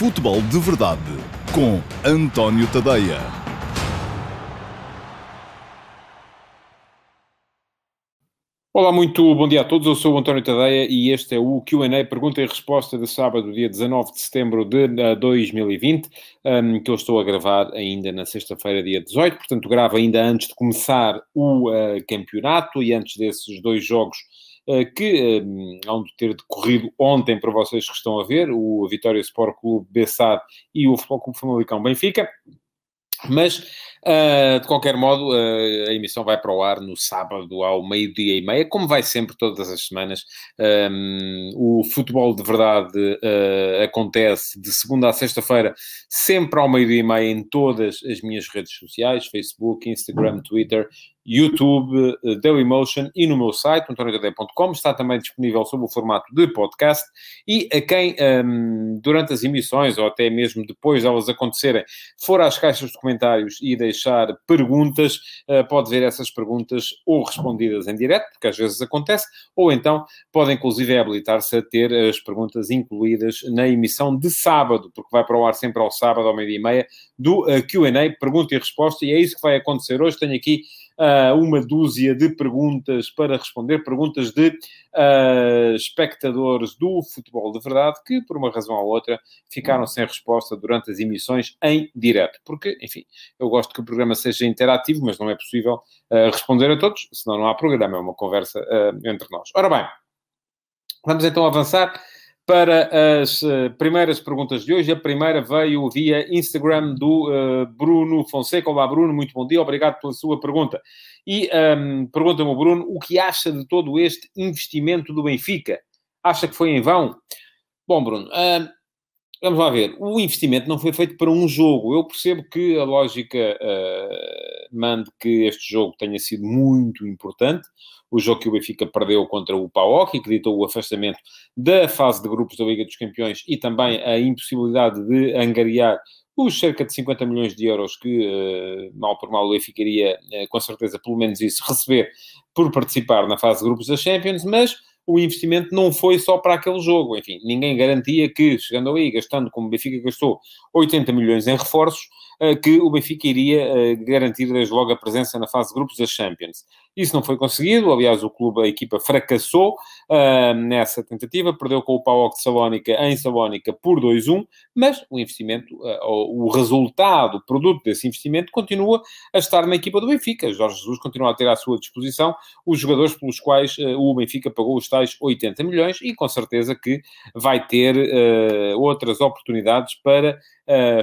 Futebol de Verdade com António Tadeia. Olá, muito bom dia a todos. Eu sou o António Tadeia e este é o QA, pergunta e resposta de sábado, dia 19 de setembro de 2020, um, que eu estou a gravar ainda na sexta-feira, dia 18. Portanto, gravo ainda antes de começar o uh, campeonato e antes desses dois jogos que um, hão de ter decorrido ontem para vocês que estão a ver, o Vitória Sport Clube Bessade e o Futebol Clube Famalicão Benfica. Mas, uh, de qualquer modo, uh, a emissão vai para o ar no sábado ao meio-dia e meia, como vai sempre todas as semanas. Um, o futebol de verdade uh, acontece de segunda a sexta-feira, sempre ao meio-dia e meia, em todas as minhas redes sociais: Facebook, Instagram, Twitter, YouTube, Dailymotion e no meu site, antonio.com. Está também disponível sob o formato de podcast. E a quem, um, durante as emissões, ou até mesmo depois delas acontecerem, for às caixas de comentários e deixar perguntas, uh, pode ver essas perguntas ou respondidas em direto, porque às vezes acontece, ou então pode inclusive habilitar-se a ter as perguntas incluídas na emissão de sábado, porque vai para o ar sempre ao sábado, ao meio-dia e meia, do uh, QA, pergunta e resposta, e é isso que vai acontecer hoje. Tenho aqui uh, uma dúzia de perguntas para responder, perguntas de uh, espectadores do futebol de verdade que, por uma razão ou outra, ficaram sem resposta durante as emissões em direto. Porque, enfim, eu gosto que o programa seja interativo, mas não é possível uh, responder a todos, senão não há programa, é uma conversa entre nós. Ora bem, vamos então avançar para as uh, primeiras perguntas de hoje. A primeira veio via Instagram do uh, Bruno Fonseca. Olá, Bruno, muito bom dia, obrigado pela sua pergunta. E um, ehm, pergunta-me Bruno o que acha de todo este investimento do Benfica? Acha que foi em vão? Bom, Bruno, uh, vamos lá ver. O investimento não foi feito para um jogo. Eu percebo que a lógica mande que este jogo tenha sido muito importante o jogo que o Benfica perdeu contra o PAOK, que ditou o afastamento da fase de grupos da Liga dos Campeões e também a impossibilidade de angariar os cerca de 50 milhões de euros que, uh, mal por mal, o Benfica iria, uh, com certeza, pelo menos isso, receber por participar na fase de grupos da Champions, mas o investimento não foi só para aquele jogo. Enfim, ninguém garantia que, chegando aí, gastando como o Benfica gastou 80 milhões em reforços, eh, que o Benfica iria garantir desde logo a presença na fase de grupos da Champions. Isso não foi conseguido, aliás, o clube, a equipa fracassou uh, nessa tentativa, perdeu com o PAOK de Salónica em Salónica por 2-1, mas o investimento, uh, o resultado, o produto desse investimento continua a estar na equipa do Benfica. Jorge Jesus continua a ter à sua disposição os jogadores pelos quais uh, o Benfica pagou os tais 80 milhões e com certeza que vai ter outras oportunidades para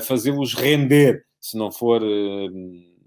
fazê-los render se não for uh,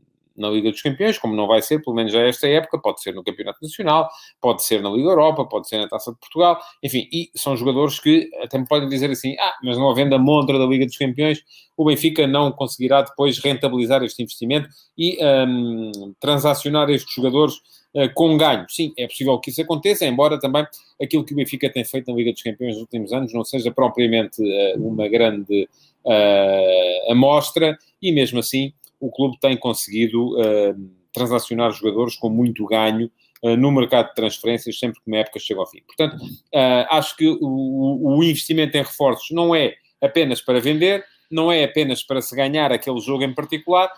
na Liga dos Campeões, como não vai ser, pelo menos já esta época, pode ser no Campeonato Nacional, pode ser na Liga Europa, pode ser na Taça de Portugal, enfim, e são jogadores que até me podem dizer assim, ah, mas não havendo a montra da Liga dos Campeões, o Benfica não conseguirá depois rentabilizar este investimento e um, transacionar estes jogadores uh, com ganho. Sim, é possível que isso aconteça, embora também aquilo que o Benfica tem feito na Liga dos Campeões nos últimos anos não seja propriamente uh, uma grande uh, amostra, e mesmo assim o clube tem conseguido uh, transacionar jogadores com muito ganho uh, no mercado de transferências sempre que uma época chega ao fim. Portanto, uh, acho que o, o, investimento em reforços não é apenas para vender, não é apenas para se ganhar aquele jogo em particular,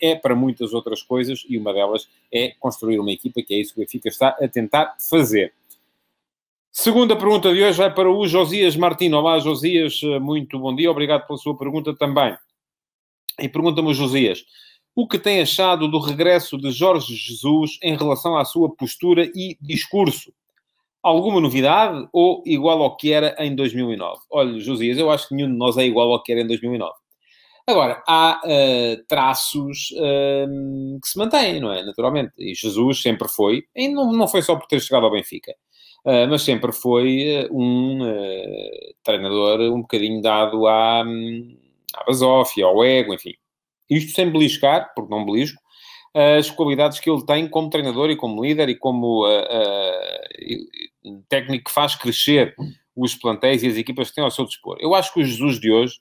é para muitas outras coisas e uma delas é construir uma equipa, que é isso que o Benfica está a tentar fazer. Segunda pergunta de hoje vai para o Josias Martino. Olá, Josias, muito bom dia, obrigado pela sua pergunta também. E pergunta-me o Josias, o que tem achado do regresso de Jorge Jesus em relação à sua postura e discurso? Alguma novidade ou igual ao que era em 2009? Olha, Josias, eu acho que nenhum de nós é igual ao que era em 2009. Agora, há uh, traços uh, que se mantêm, não é? Naturalmente. E Jesus sempre foi, e não, não foi só por ter chegado ao Benfica, uh, mas sempre foi um treinador um bocadinho dado à, à basófia, ao ego, enfim. Isto sem beliscar, porque não belisco, as qualidades que ele tem como treinador e como líder e como uh, uh, técnico que faz crescer os plantéis e as equipas que têm ao seu dispor. Eu acho que o Jesus de hoje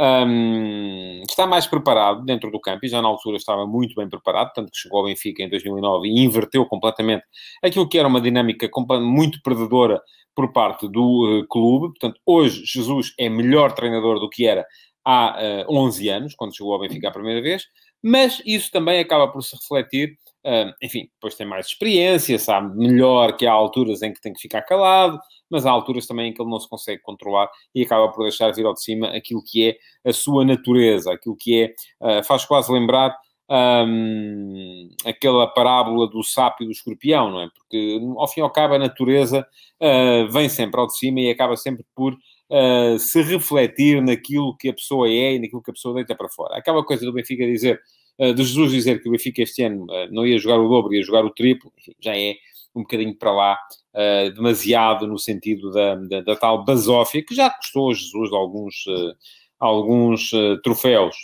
um, está mais preparado dentro do campo e já na altura estava muito bem preparado, tanto que chegou ao Benfica em 2009 e inverteu completamente aquilo que era uma dinâmica muito perdedora por parte do uh, clube. Portanto, hoje Jesus é melhor treinador do que era há uh, 11 anos, quando chegou ao Benfica a primeira vez, mas isso também acaba por se refletir Uh, enfim, depois tem mais experiência, sabe melhor que há alturas em que tem que ficar calado, mas há alturas também em que ele não se consegue controlar e acaba por deixar vir ao de cima aquilo que é a sua natureza, aquilo que é, uh, faz quase lembrar um, aquela parábola do sapo e do escorpião, não é? Porque ao fim e ao cabo a natureza uh, vem sempre ao de cima e acaba sempre por uh, se refletir naquilo que a pessoa é e naquilo que a pessoa deita para fora. Aquela coisa do Benfica dizer eh, de Jesus dizer que o Benfica este ano não ia jogar o dobro, ia jogar o triplo, enfim, já é um bocadinho para lá, uh, demasiado no sentido da, da, da, tal basófia, que já custou a Jesus alguns, uh, alguns uh, troféus.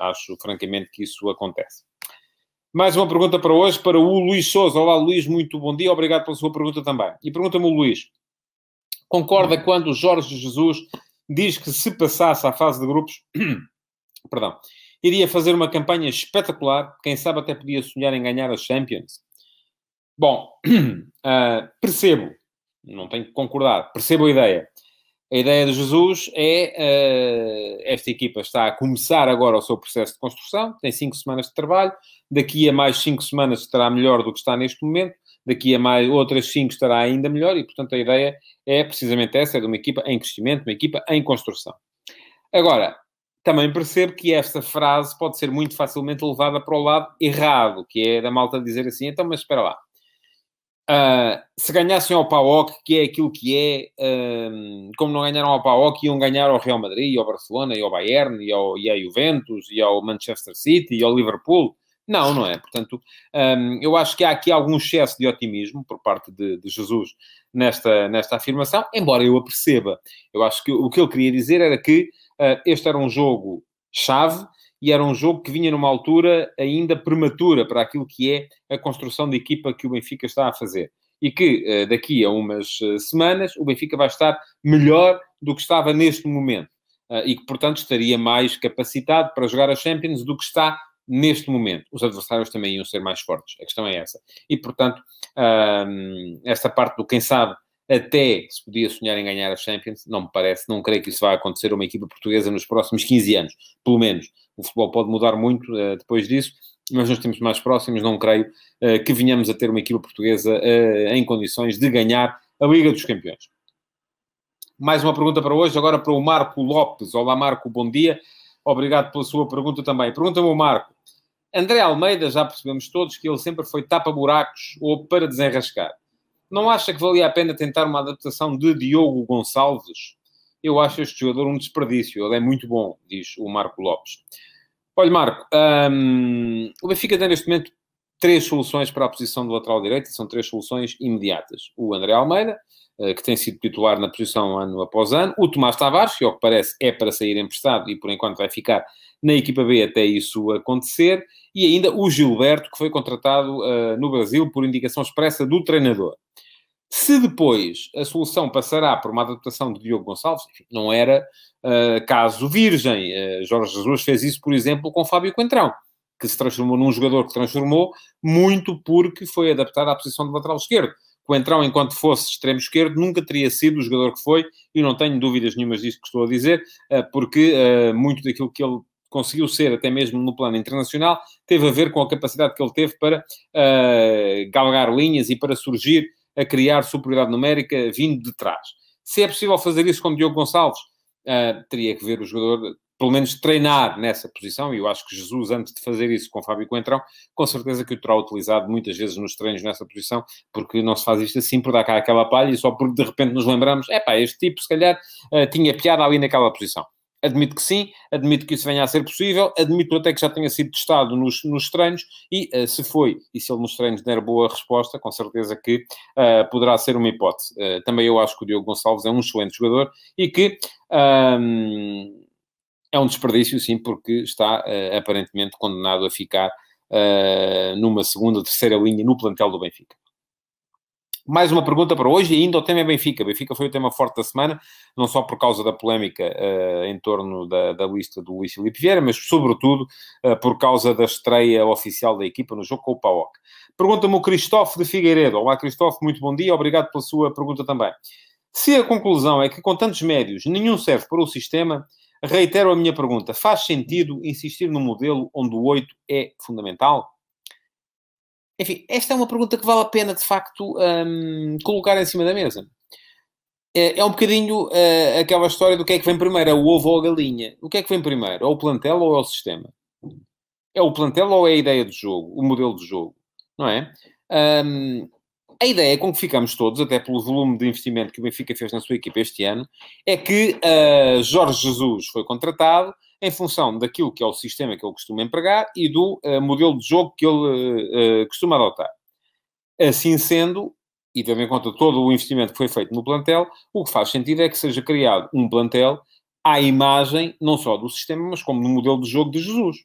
acho, francamente, que isso acontece. Mais uma pergunta para hoje, para o Luís Souza. Olá, Luís, muito bom dia. Obrigado pela sua pergunta também. E pergunta-me o Luís, concorda quando o Jorge Jesus diz que se passasse à fase de grupos... perdão iria fazer uma campanha espetacular, quem sabe até podia sonhar em ganhar a Champions. Bom, uh, percebo, não tenho que concordar, percebo a ideia. A ideia de Jesus é uh, esta equipa está a começar agora o seu processo de construção, tem cinco semanas de trabalho, daqui a mais cinco semanas estará melhor do que está neste momento, daqui a mais outras cinco estará ainda melhor, e portanto a ideia é precisamente essa, é de uma equipa em crescimento, uma equipa em construção. Agora, também percebo que esta frase pode ser muito facilmente levada para o lado errado, que é da malta dizer assim, então, mas espera lá. Uh, se ganhassem ao PAOK, que é aquilo que é, como não ganharam ao PAOK, iam ganhar ao Real Madrid, e ao Barcelona, e ao Bayern, e ao, e Juventus, e ao Manchester City, e ao Liverpool. Não, não é. Portanto, um, eu acho que há aqui algum excesso de otimismo por parte de, de, Jesus nesta, nesta afirmação, embora eu a perceba. Eu acho que o que ele queria dizer era que uh, este era um jogo chave e era um jogo que vinha numa altura ainda prematura para aquilo que é a construção de equipa que o Benfica está a fazer. E que uh, daqui a umas uh, semanas o Benfica vai estar melhor do que estava neste momento. e que, portanto, estaria mais capacitado para jogar a Champions do que está neste momento. Os adversários também iam ser mais fortes. A questão é essa. E, portanto, um, esta parte do quem sabe até se podia sonhar em ganhar a Champions, não me parece, não creio que isso vá acontecer a uma equipa portuguesa nos próximos 15 anos, pelo menos. O futebol pode mudar muito uh, depois disso, mas nos tempos mais próximos não creio uh, que venhamos a ter uma equipa portuguesa uh, em condições de ganhar a Liga dos Campeões. Mais uma pergunta para hoje, agora para o Marco Lopes. Olá, Marco, bom dia. Obrigado pela sua pergunta também. Pergunta-me o Marco. André Almeida, já percebemos todos que ele sempre foi tapa-buracos ou para desenrascar. Não acha que valia a pena tentar uma adaptação de Diogo Gonçalves? Eu acho este jogador um desperdício. Ele é muito bom, diz o Marco Lopes. Olha, Marco, hum, o Benfica tem neste momento três soluções para a posição do lateral direito, são três soluções imediatas. O André Almeida, eh, que tem sido titular na posição ano após ano. O Tomás Tavares, que ao que parece é para sair emprestado e por enquanto vai ficar na equipa B até isso acontecer. E ainda o Gilberto, que foi contratado uh, no Brasil por indicação expressa do treinador. Se depois a solução passará por uma adaptação de Diogo Gonçalves, não era uh, caso virgem. Uh, Jorge Jesus fez isso, por exemplo, com Fábio Coentrão, que se transformou num jogador que transformou muito porque foi adaptado à posição de lateral esquerdo. Coentrão, enquanto fosse extremo esquerdo, nunca teria sido o jogador que foi, e não tenho dúvidas nenhumas disso que estou a dizer, uh, porque muito daquilo que ele conseguiu ser, até mesmo no plano internacional, teve a ver com a capacidade que ele teve para galgar linhas e para surgir a criar superioridade numérica vindo de trás. Se é possível fazer isso com Diogo Gonçalves, uh, teria que ver o jogador, pelo menos treinar nessa posição, e eu acho que Jesus, antes de fazer isso com Fábio Coentrão, com certeza que o terá utilizado muitas vezes nos treinos nessa posição, porque não se faz isto assim por dar cá aquela palha e só porque de repente nos lembramos, é pá, este tipo se calhar uh, tinha piada ali naquela posição. Admito que sim, admito que isso venha a ser possível, admito até que já tenha sido testado nos, nos treinos e uh, se foi, e se ele nos treinos der boa resposta, com certeza que uh, poderá ser uma hipótese. Uh, também eu acho que o Diogo Gonçalves é um excelente jogador e que um, é um desperdício, sim, porque está aparentemente condenado a ficar numa segunda, terceira linha no plantel do Benfica. Mais uma pergunta para hoje, e ainda o tema é Benfica. Benfica foi o tema forte da semana, não só por causa da polémica uh, em torno da, da, lista do Luís Filipe Vieira, mas sobretudo uh, por causa da estreia oficial da equipa no jogo com o PAOC. Pergunta-me o Cristóvão de Figueiredo. Olá, Cristóvão, muito bom dia, obrigado pela sua pergunta também. Se a conclusão é que com tantos médios nenhum serve para o sistema, reitero a minha pergunta: faz sentido insistir no modelo onde o 8 é fundamental? Enfim, esta é uma pergunta que vale a pena, de facto, um, colocar em cima da mesa. É, é um bocadinho uh, aquela história do que é que vem primeiro, é o ovo ou a galinha. O que é que vem primeiro? É o plantel ou é o sistema? É o plantel ou é a ideia de jogo, o modelo de jogo? Não é? Um, a ideia com que ficamos todos, até pelo volume de investimento que o Benfica fez na sua equipa este ano, é que uh, Jorge Jesus foi contratado em função daquilo que é o sistema que ele costuma empregar e do uh, modelo de jogo que ele uh, costuma adotar. Assim sendo, e tendo em conta todo o investimento que foi feito no plantel, o que faz sentido é que seja criado um plantel à imagem não só do sistema, mas como do modelo de jogo de Jesus.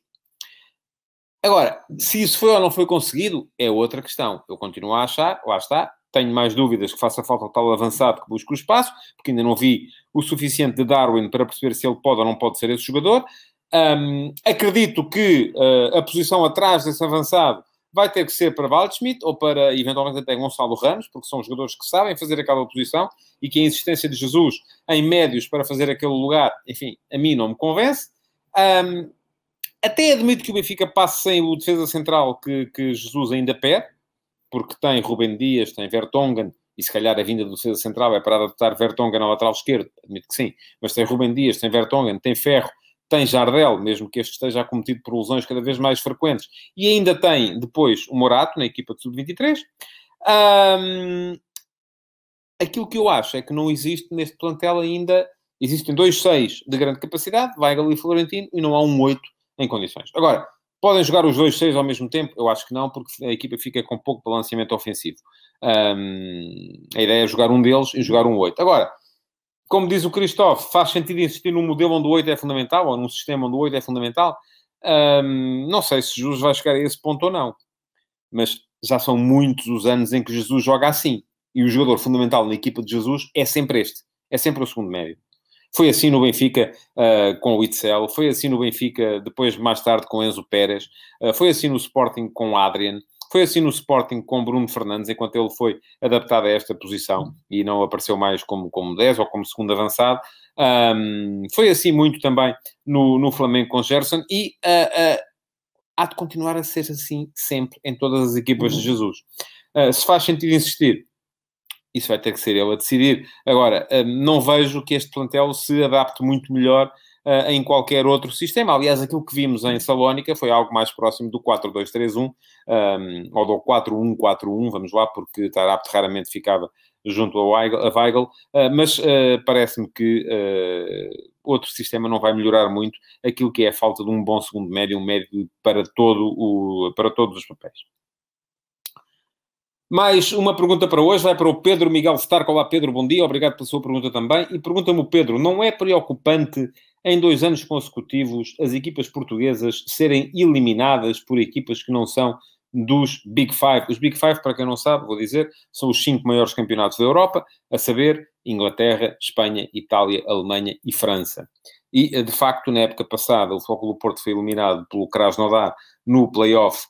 Agora, se isso foi ou não foi conseguido, é outra questão. Eu continuo a achar, lá está, tenho mais dúvidas que faça falta o tal avançado que busque o espaço, porque ainda não vi o suficiente de Darwin para perceber se ele pode ou não pode ser esse jogador. Um, acredito que uh, a posição atrás desse avançado vai ter que ser para Waldschmidt ou para, eventualmente, até Gonçalo Ramos, porque são jogadores que sabem fazer aquela posição e que a insistência de Jesus em médios para fazer aquele lugar, enfim, a mim não me convence. Um, até admito que o Benfica passe sem o defesa central que, que Jesus ainda pede, porque tem Rubem Dias, tem Vertonghen, e se calhar a vinda do defesa central é para adaptar Vertonghen ao lateral esquerdo, admito que sim, mas tem Rubem Dias, tem Vertonghen, tem Ferro, tem Jardel, mesmo que este esteja acometido por lesões cada vez mais frequentes, e ainda tem depois o Morato na equipa de sub-23. Um, aquilo que eu acho é que não existe neste plantel ainda, existem dois seis de grande capacidade, Weigl e Florentino, e não há um oito em condições. Agora, Podem jogar os dois seis ao mesmo tempo? Eu acho que não, porque a equipa fica com pouco balanceamento ofensivo. Um, a ideia é jogar um deles e jogar um oito. Agora, como diz o Cristóvão, faz sentido insistir num modelo onde o 8 é fundamental, ou num sistema onde o 8 é fundamental? Um, não sei se Jesus vai chegar a esse ponto ou não. Mas já são muitos os anos em que Jesus joga assim. E o jogador fundamental na equipa de Jesus é sempre este. É sempre o segundo médio. Foi assim no Benfica uh, com o Itzel, foi assim no Benfica depois, mais tarde, com Enzo Pérez, uh, foi assim no Sporting com Adrian, foi assim no Sporting com Bruno Fernandes, enquanto ele foi adaptado a esta posição e não apareceu mais como, como 10 ou como segundo avançado. Um, foi assim muito também no, no Flamengo com Gerson e uh, há de continuar a ser assim sempre em todas as equipas de Jesus. se faz sentido insistir, isso vai ter que ser ele a decidir. Agora, hum, não vejo que este plantel se adapte muito melhor uh, em qualquer outro sistema. Aliás, aquilo que vimos em Salónica foi algo mais próximo do 4-2-3-1 um, ou do 4-1-4-1, vamos lá, porque Tarapte raramente ficava junto a Weigl, a Weigl uh, mas uh, parece-me que outro sistema não vai melhorar muito aquilo que é a falta de um bom segundo médio, um médio para, todo o, para todos os papéis. Mais uma pergunta para hoje, vai para o Pedro Miguel Starco. Olá, Pedro, bom dia, obrigado pela sua pergunta também. E pergunta-me o Pedro: não é preocupante em dois anos consecutivos as equipas portuguesas serem eliminadas por equipas que não são dos Big Five? Os Big Five, para quem não sabe, vou dizer, são os cinco maiores campeonatos da Europa, a saber, Inglaterra, Espanha, Itália, Alemanha e França. E, de facto, na época passada, o Futebol Porto foi eliminado pelo Krasnodar no play-off,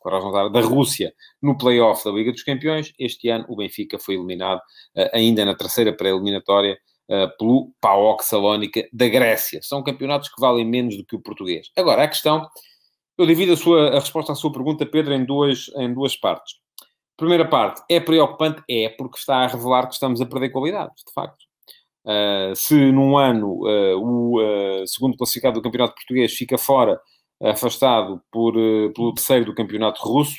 da Rússia, no play-off da Liga dos Campeões. Este ano o Benfica foi eliminado uh, ainda na terceira pré-eliminatória uh, pelo PAOK Salónica da Grécia. São campeonatos que valem menos do que o português. Agora, a questão, eu divido a, sua, a resposta à sua pergunta, Pedro, em duas, em duas partes. Primeira parte, é preocupante? É, porque está a revelar que estamos a perder qualidades, de facto. Uh, se num ano o segundo classificado do Campeonato Português fica fora afastado por, eh, pelo terceiro do campeonato russo,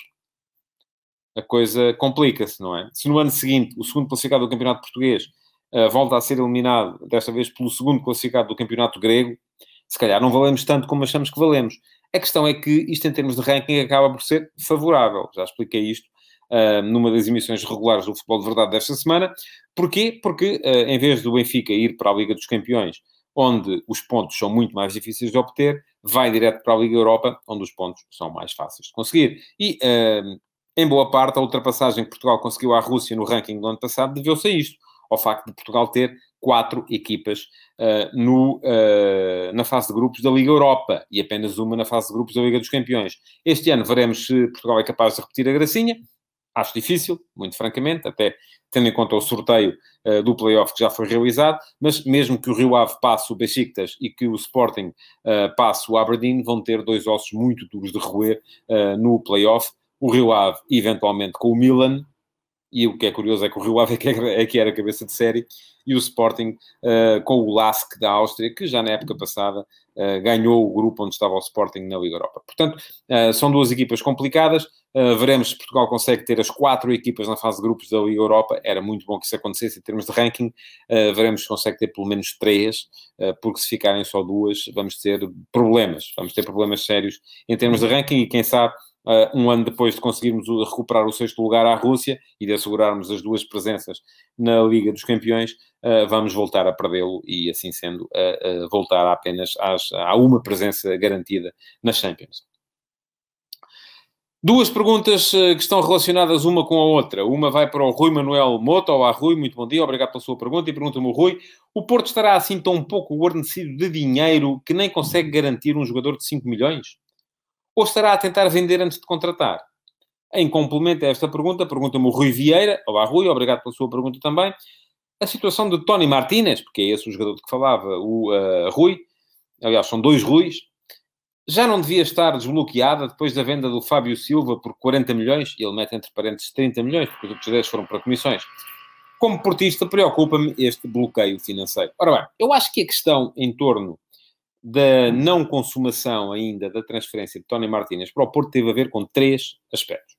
a coisa complica-se, não é? Se no ano seguinte o segundo classificado do campeonato português uh, volta a ser eliminado, desta vez pelo segundo classificado do campeonato grego, se calhar não valemos tanto como achamos que valemos. A questão é que isto, em termos de ranking, acaba por ser favorável. Já expliquei isto uh, numa das emissões regulares do Futebol de Verdade desta semana. Porquê? Porque, uh, em vez do Benfica ir para a Liga dos Campeões onde os pontos são muito mais difíceis de obter, vai direto para a Liga Europa, onde os pontos são mais fáceis de conseguir. E uh, em boa parte, a ultrapassagem que Portugal conseguiu à Rússia no ranking do ano passado deveu-se a isto, ao facto de Portugal ter quatro equipas uh, no, uh, na fase de grupos da Liga Europa e apenas uma na fase de grupos da Liga dos Campeões. Este ano veremos se Portugal é capaz de repetir a gracinha. Acho difícil, muito francamente, até tendo em conta o sorteio uh, do playoff que já foi realizado, mas mesmo que o Rio Ave passe o Besiktas e que o Sporting uh, passe o Aberdeen, vão ter dois ossos muito duros de roer uh, no playoff. O Rio Ave, eventualmente, com o Milan, e o que é curioso é que o Rio Ave é que, é era a cabeça de série, e o Sporting uh, com o Lask da Áustria, que já na época passada uh, ganhou o grupo onde estava o Sporting na Liga Europa. Portanto, uh, são duas equipas complicadas. veremos se Portugal consegue ter as quatro equipas na fase de grupos da Liga Europa. Era muito bom que isso acontecesse em termos de ranking. veremos se consegue ter pelo menos três, porque se ficarem só duas, vamos ter problemas. Vamos ter problemas sérios em termos de ranking e quem sabe Uh, um ano depois de conseguirmos recuperar o sexto lugar à Rússia e de assegurarmos as duas presenças na Liga dos Campeões, uh, vamos voltar a perdê-lo e, assim sendo, uh, voltar apenas às, a uma presença garantida nas Champions. Duas perguntas que estão relacionadas uma com a outra. Uma vai para o Rui Manuel Mota. Olá, Rui, muito bom dia, obrigado pela sua pergunta. E pergunta-me o Rui: o Porto estará assim tão pouco guarnecido de dinheiro que nem consegue garantir um jogador de 5 milhões? Ou estará a tentar vender antes de contratar? Em complemento a esta pergunta, pergunta-me o Rui Vieira. Olá, Rui, obrigado pela sua pergunta também. A situação de Tony Martínez, porque é esse o jogador de que falava, o uh, Rui, aliás, são dois Ruis, já não devia estar desbloqueada depois da venda do Fábio Silva por 40 milhões, e ele mete entre parênteses 30 milhões, porque os outros 10 foram para comissões. Como portista, preocupa-me este bloqueio financeiro. Ora bem, eu acho que a questão em torno da não consumação ainda da transferência de Tony Martínez para o Porto teve a ver com três aspectos.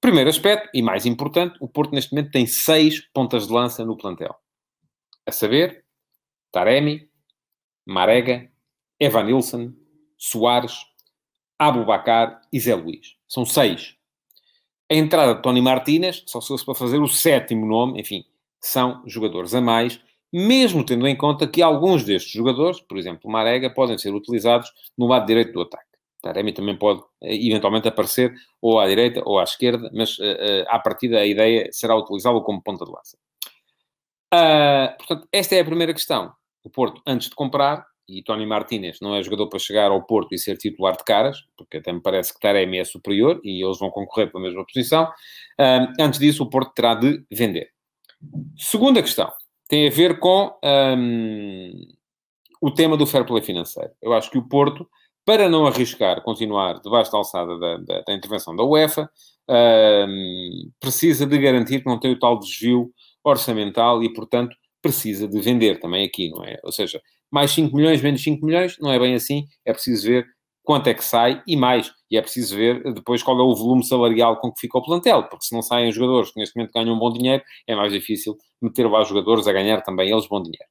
Primeiro aspecto, e mais importante, o Porto neste momento tem seis pontas de lança no plantel. A saber, Taremi, Marega, Evanilson, Soares, Abubacar e Zé Luís. São seis. A entrada de Tony Martínez, só se fosse para fazer o sétimo nome, enfim, são jogadores a mais mesmo tendo em conta que alguns destes jogadores, por exemplo, o Marega, podem ser utilizados no lado direito do ataque. Taremi também pode eh, eventualmente aparecer ou à direita ou à esquerda, mas uh, uh, à partida a ideia será utilizá-lo como ponta de lança. Uh, portanto, esta é a primeira questão. O Porto, antes de comprar, e Tony Martínez não é jogador para chegar ao Porto e ser titular de caras, porque até me parece que Taremi é superior e eles vão concorrer pela mesma posição. Uh, antes disso, o Porto terá de vender. Segunda questão tem a ver com um, o tema do fair play financeiro. Eu acho que o Porto, para não arriscar continuar debaixo da alçada da, da, da intervenção da UEFA, um, precisa de garantir que não tem o tal desvio orçamental e, portanto, precisa de vender também aqui, não é? Ou seja, mais 5 milhões, menos 5 milhões, não é bem assim, é preciso ver quanto é que sai e mais. E é preciso ver depois qual é o volume salarial com que fica o plantel, porque se não saem jogadores que neste momento ganham bom dinheiro, é mais difícil meter lá jogadores a ganhar também eles bom dinheiro.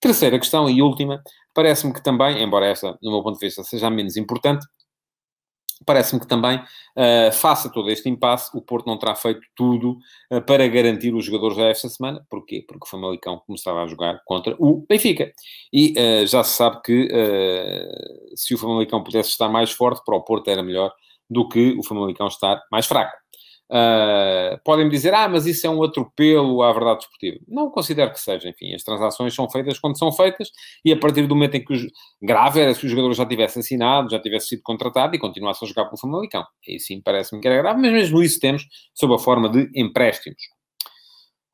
Terceira questão e última, parece-me que também, embora esta, no meu ponto de vista, seja menos importante, Parece-me que também, uh, face a todo este impasse, o Porto não terá feito tudo uh, para garantir os jogadores esta semana. Porquê? Porque o Famalicão começava a jogar contra o Benfica. E uh, já se sabe que se o Famalicão pudesse estar mais forte, para o Porto era melhor do que o Famalicão estar mais fraco. Uh, Podem-me dizer, ah, mas isso é um atropelo à verdade desportiva. Não considero que seja. Enfim, as transações são feitas quando são feitas e a partir do momento em que o grave era se o jogador já tivesse assinado, já tivesse sido contratado e continuasse a jogar pelo Famalicão. Aí sim parece-me que era grave, mas mesmo isso temos sob a forma de empréstimos.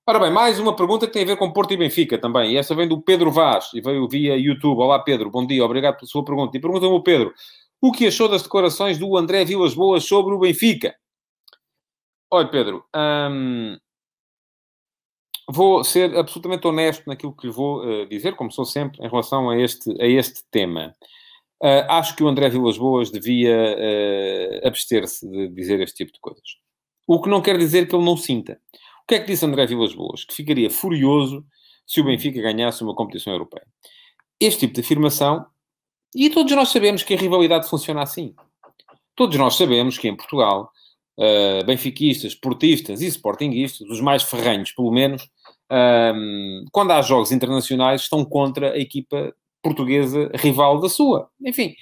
Ora bem, mais uma pergunta que tem a ver com Porto e Benfica também. E essa vem do Pedro Vaz e veio via YouTube. Olá, Pedro, bom dia, obrigado pela sua pergunta. E pergunta-me o Pedro, o que achou das declarações do André Vilas Boas sobre o Benfica? Olha, Pedro, hum, vou ser absolutamente honesto naquilo que lhe vou uh, dizer, como sou sempre, em relação a este, a este tema. Uh, acho que o André Vilas Boas devia uh, abster-se de dizer este tipo de coisas. O que não quer dizer que ele não sinta. O que é que disse André Vilas Boas? Que ficaria furioso se o Benfica ganhasse uma competição europeia. Este tipo de afirmação, e todos nós sabemos que a rivalidade funciona assim. Todos nós sabemos que em Portugal uh, benfiquistas, portistas e sportinguistas, os mais ferranhos, pelo menos, um, quando há jogos internacionais, estão contra a equipa portuguesa rival da sua. Enfim,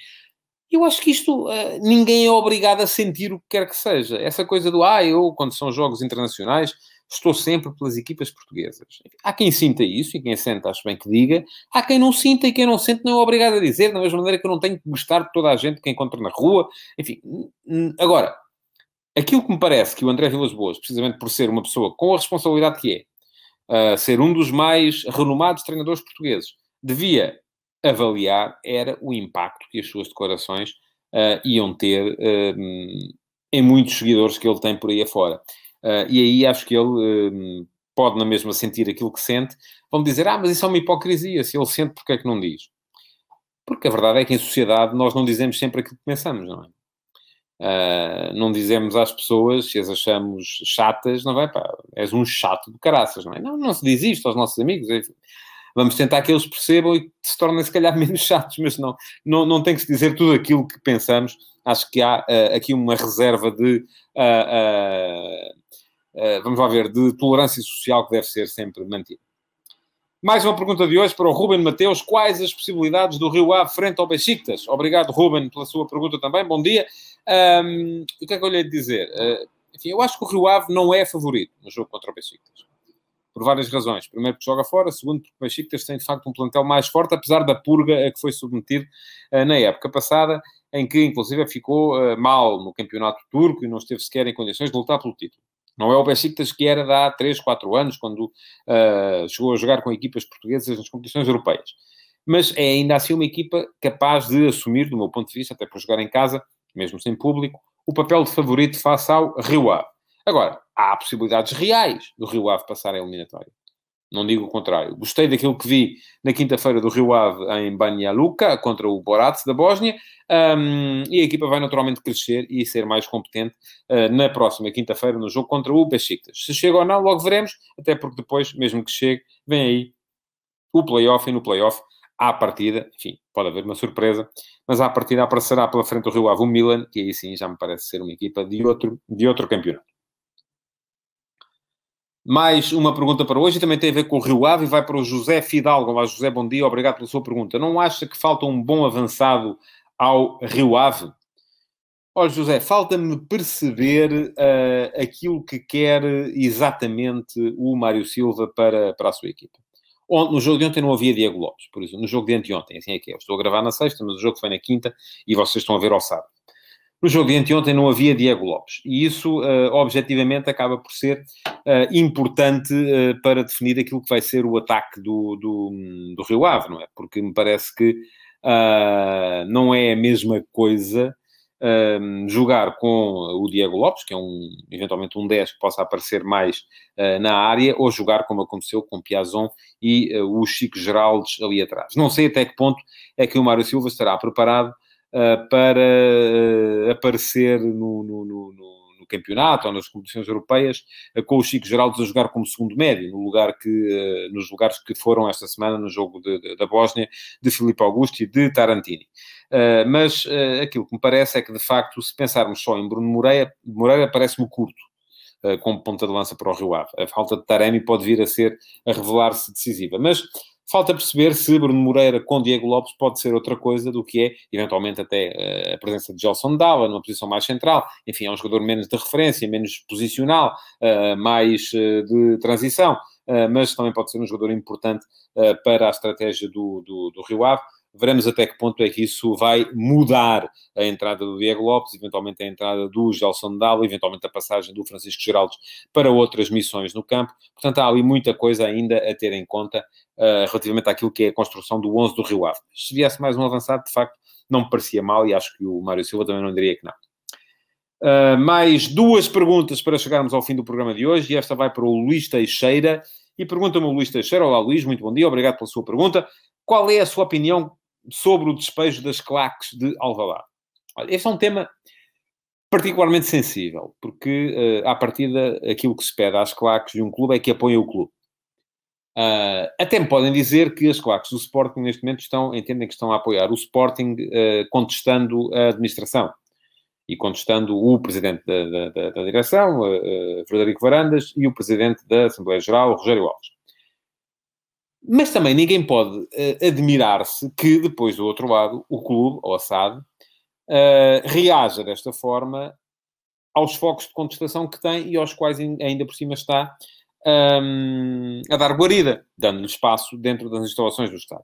Eu acho que isto, uh, ninguém é obrigado a sentir o que quer que seja. Essa coisa do, ah, eu, quando são jogos internacionais, estou sempre pelas equipas portuguesas. Há quem sinta isso, e quem sente, acho bem que diga. Há quem não sinta, e quem não sente não é obrigado a dizer, da mesma maneira que eu não tenho que gostar de toda a gente que encontro na rua. Enfim, agora, aquilo que me parece que o André Vilas Boas, precisamente por ser uma pessoa com a responsabilidade que é, uh, ser um dos mais renomados treinadores portugueses, devia avaliar era o impacto que as suas declarações uh, iam ter uh, em muitos seguidores que ele tem por aí afora. Uh, e aí acho que ele pode na mesma sentir aquilo que sente. Vão dizer, ah, mas isso é uma hipocrisia. Se ele sente, porque é que não diz? Porque a verdade é que em sociedade nós não dizemos sempre aquilo que pensamos, não é? Uh, não dizemos às pessoas, se as achamos chatas, não vai, pá, és um chato de caraças, não é? Não, não se diz isto aos nossos amigos. É, vamos tentar que eles percebam e se tornem, se calhar, menos chatos, mas não, não, não tem que se dizer tudo aquilo que pensamos. Acho que há uh, aqui uma reserva de, uh, vamos lá ver, de tolerância social que deve ser sempre mantida. Mais uma pergunta de hoje para o Ruben Mateus. Quais as possibilidades do Rio Ave frente ao Besiktas? Obrigado, Ruben, pela sua pergunta também. Bom dia. Um, o que é que eu lhe dizer? Uh, enfim, eu acho que o Rio Ave não é favorito no jogo contra o Besiktas. Por várias razões. Primeiro, porque joga fora. Segundo, porque o Besiktas tem, de facto, um plantel mais forte, apesar da purga a que foi submetido uh, na época passada, em que, inclusive, ficou uh, mal no campeonato turco e não esteve sequer em condições de lutar pelo título. Não é o Besiktas que era de há 3, 4 anos, quando uh, chegou a jogar com equipas portuguesas nas competições europeias. Mas é ainda assim uma equipa capaz de assumir, do meu ponto de vista, até por jogar em casa, mesmo sem público, o papel de favorito face ao Rio Ave. Agora, há possibilidades reais do Rio Ave passar a eliminatória. Não digo o contrário. Gostei daquilo que vi na quinta-feira do Rio Ave em Banja Luka contra o Borat da Bósnia um, e a equipa vai naturalmente crescer e ser mais competente uh, na próxima quinta-feira no jogo contra o Besiktas. Se chega ou não, logo veremos, até porque depois, mesmo que chegue, vem aí o play-off e no play-off à partida, enfim, pode haver uma surpresa, mas à partida aparecerá pela frente do Rio Ave o Milan, que aí sim já me parece ser uma equipa de outro, de outro campeonato. Mais uma pergunta para hoje, também tem a ver com o Rio Ave, e vai para o José Fidalgo. Olá, José, bom dia, obrigado pela sua pergunta. Não acha que falta um bom avançado ao Rio Ave? Olha, José, falta-me perceber uh, aquilo que quer exatamente o Mário Silva para, para a sua equipa. No jogo de ontem não havia Diego Lopes, por isso, no jogo de anteontem, assim é que é. Eu estou a gravar na sexta, mas o jogo foi na quinta e vocês estão a ver ao sábado. No jogo de anteontem não havia Diego Lopes e isso, uh, objetivamente, acaba por ser uh, importante uh, para definir aquilo que vai ser o ataque do, do, do Rio Ave, não é? Porque me parece que não é a mesma coisa um, jogar com o Diego Lopes, que é um, eventualmente um 10 que possa aparecer mais uh, na área, ou jogar como aconteceu com Piazon e uh, o Chico Geraldes ali atrás. Não sei até que ponto é que o Mário Silva estará preparado uh, para aparecer no, no, no, no no campeonato ou nas competições europeias, com o Chico Geraldes a jogar como segundo médio, no lugar que, nos lugares que foram esta semana no jogo de, de, da Bósnia, de Filipe Augusto e de Tarantini. Uh, mas uh, aquilo que me parece é que, de facto, se pensarmos só em Bruno Moreira, Moreira parece-me curto como ponta de lança para o Rio Ave. A falta de Taremi pode vir a ser, a revelar-se decisiva. Mas falta perceber se Bruno Moreira com Diego Lopes pode ser outra coisa do que é, eventualmente, até a presença de Gelson Dalla numa posição mais central. Enfim, é um jogador menos de referência, menos posicional, mais de transição. mas também pode ser um jogador importante para a estratégia do, do, do Rio Ave. Veremos até que ponto é que isso vai mudar a entrada do Diego Lopes, eventualmente a entrada do Gelson Dalo, eventualmente a passagem do Francisco Geraldes para outras missões no campo. Portanto, há ali muita coisa ainda a ter em conta uh, relativamente àquilo que é a construção do 11 do Rio Ave. Se viesse mais um avançado, de facto, não me parecia mal e acho que o Mário Silva também não diria que não. Uh, mais duas perguntas para chegarmos ao fim do programa de hoje, e esta vai para o Luís Teixeira. E pergunta-me o Luís Teixeira: Olá, Luís, muito bom dia, obrigado pela sua pergunta. Qual é a sua opinião sobre o despejo das claques de Alvalade. Este é um tema particularmente sensível, porque, uh, à partida, aquilo que se pede às claques de um clube é que apoiem o clube. Uh, até me podem dizer que as claques do Sporting, neste momento, estão, entendem que estão a apoiar o Sporting uh, contestando a administração e contestando o presidente da, da, da direção, uh, Frederico Varandas, e o presidente da Assembleia Geral, Rogério Alves. Mas também ninguém pode uh, admirar-se que depois do outro lado, o clube, ou a SAD, uh, reaja desta forma aos focos de contestação que tem e aos quais ainda por cima está um, a dar guarida, dando-lhe espaço dentro das instalações do Estado.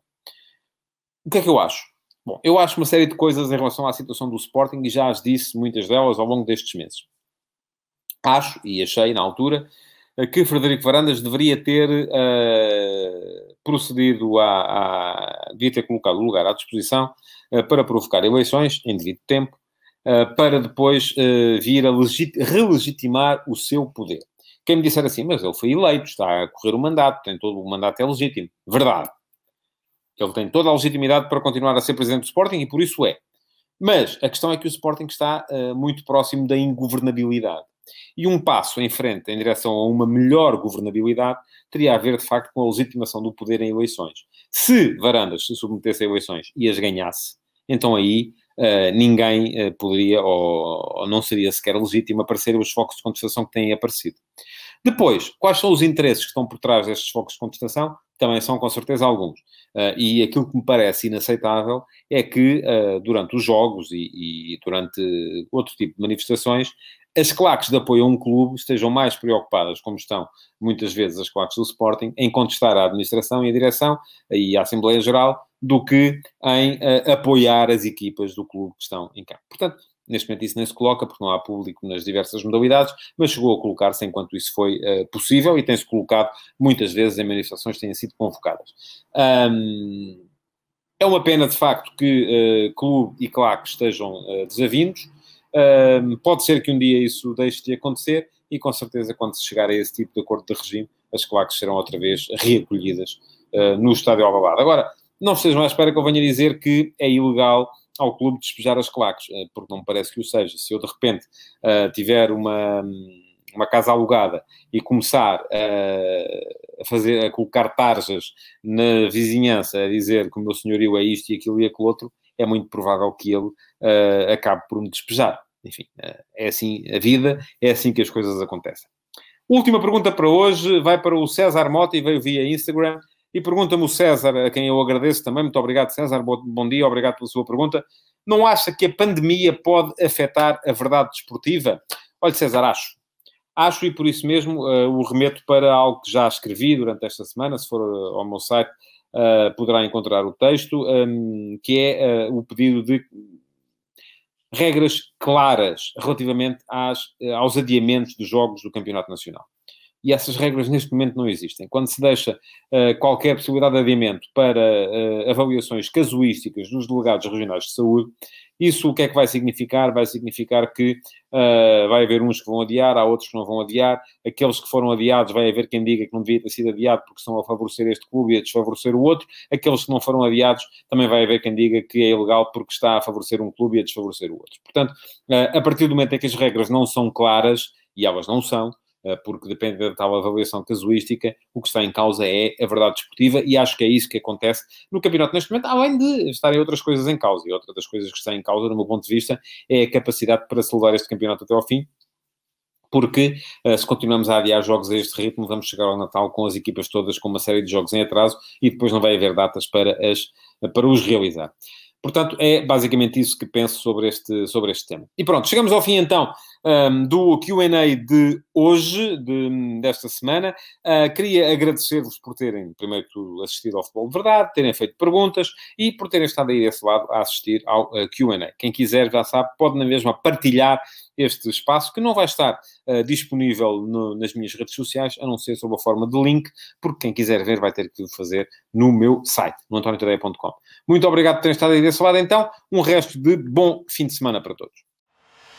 O que é que eu acho? Bom, eu acho uma série de coisas em relação à situação do Sporting e já as disse muitas delas ao longo destes meses. Acho, e achei na altura, que Frederico Varandas deveria ter uh, procedido a, a, devia ter colocado o lugar à disposição uh, para provocar eleições em devido tempo, uh, para depois vir a relegitimar o seu poder. Quem me disser assim, mas ele foi eleito, está a correr o mandato, tem todo o mandato é legítimo. Verdade. Ele tem toda a legitimidade para continuar a ser presidente do Sporting e por isso é. Mas a questão é que o Sporting está muito próximo da ingovernabilidade. E um passo em frente em direção a uma melhor governabilidade teria a ver, de facto, com a legitimação do poder em eleições. Se Varandas se submetesse a eleições e as ganhasse, então aí uh, ninguém uh, poderia, ou, ou, não seria sequer legítimo, aparecer os focos de contestação que têm aparecido. Depois, quais são os interesses que estão por trás destes focos de contestação? Também são, com certeza, alguns. Uh, e aquilo que me parece inaceitável é que, durante os jogos e, e durante outro tipo de manifestações, as claques de apoio a um clube estejam mais preocupadas, como estão muitas vezes as claques do Sporting, em contestar a administração e a direção e a Assembleia Geral, do que em uh, apoiar as equipas do clube que estão em campo. Portanto, neste momento isso nem se coloca, porque não há público nas diversas modalidades, mas chegou a colocar-se enquanto isso foi uh, possível e tem-se colocado muitas vezes em manifestações que têm sido convocadas. Um, é uma pena, de facto, que uh, clube e claque estejam desavindos, pode ser que um dia isso deixe de acontecer e com certeza quando se chegar a esse tipo de acordo de regime, as claques serão outra vez reacolhidas uh, no estádio Alvalade. Agora, não estejam à espera que eu venha dizer que é ilegal ao clube despejar as claques, uh, porque não me parece que o seja. Se eu de repente uh, tiver uma, uma casa alugada e começar a fazer, a colocar tarjas na vizinhança, a dizer que o meu senhorio é isto e aquilo e aquilo outro, é muito provável que ele uh, acabe por me despejar. Enfim, uh, é assim a vida, é assim que as coisas acontecem. Última pergunta para hoje vai para o César Mota e veio via Instagram. E pergunta-me o César, a quem eu agradeço também. Muito obrigado, César. Bom dia, obrigado pela sua pergunta. Não acha que a pandemia pode afetar a verdade desportiva? Olha, César, acho. Acho e por isso mesmo uh, o remeto para algo que já escrevi durante esta semana. Se for ao meu site, uh, poderá encontrar o texto, um, que é uh, o pedido de regras claras relativamente às, uh, aos adiamentos dos jogos do Campeonato Nacional. E essas regras neste momento não existem. Quando se deixa qualquer possibilidade de adiamento para avaliações casuísticas dos delegados regionais de saúde, isso o que é que vai significar? Vai significar que uh, vai haver uns que vão adiar, há outros que não vão adiar. Aqueles que foram adiados, vai haver quem diga que não devia ter sido adiado porque estão a favorecer este clube e a desfavorecer o outro. Aqueles que não foram adiados, também vai haver quem diga que é ilegal porque está a favorecer um clube e a desfavorecer o outro. Portanto, uh, a partir do momento em que as regras não são claras, e elas não são, porque depende da tal avaliação casuística, o que está em causa é a verdade desportiva e acho que é isso que acontece no campeonato neste momento, além de estarem outras coisas em causa. E outra das coisas que está em causa, do meu ponto de vista, é a capacidade para se levar este campeonato até ao fim, porque uh, se continuamos a adiar jogos a este ritmo, vamos chegar ao Natal com as equipas todas com uma série de jogos em atraso e depois não vai haver datas para, as, para os realizar. Portanto, é basicamente isso que penso sobre este, sobre este tema. E pronto, chegamos ao fim então um, do QA de hoje, de, desta semana. Uh, queria agradecer-vos por terem, primeiro tudo, assistido ao Futebol de Verdade, terem feito perguntas e por terem estado aí desse lado a assistir ao uh, QA. Quem quiser, já sabe, pode na mesma partilhar este espaço, que não vai estar uh, disponível no, nas minhas redes sociais, a não ser sob a forma de link, porque quem quiser ver vai ter que fazer no meu site, no antoniotadeia.com. Muito obrigado por terem estado aí desse lado, então. Um resto de bom fim de semana para todos.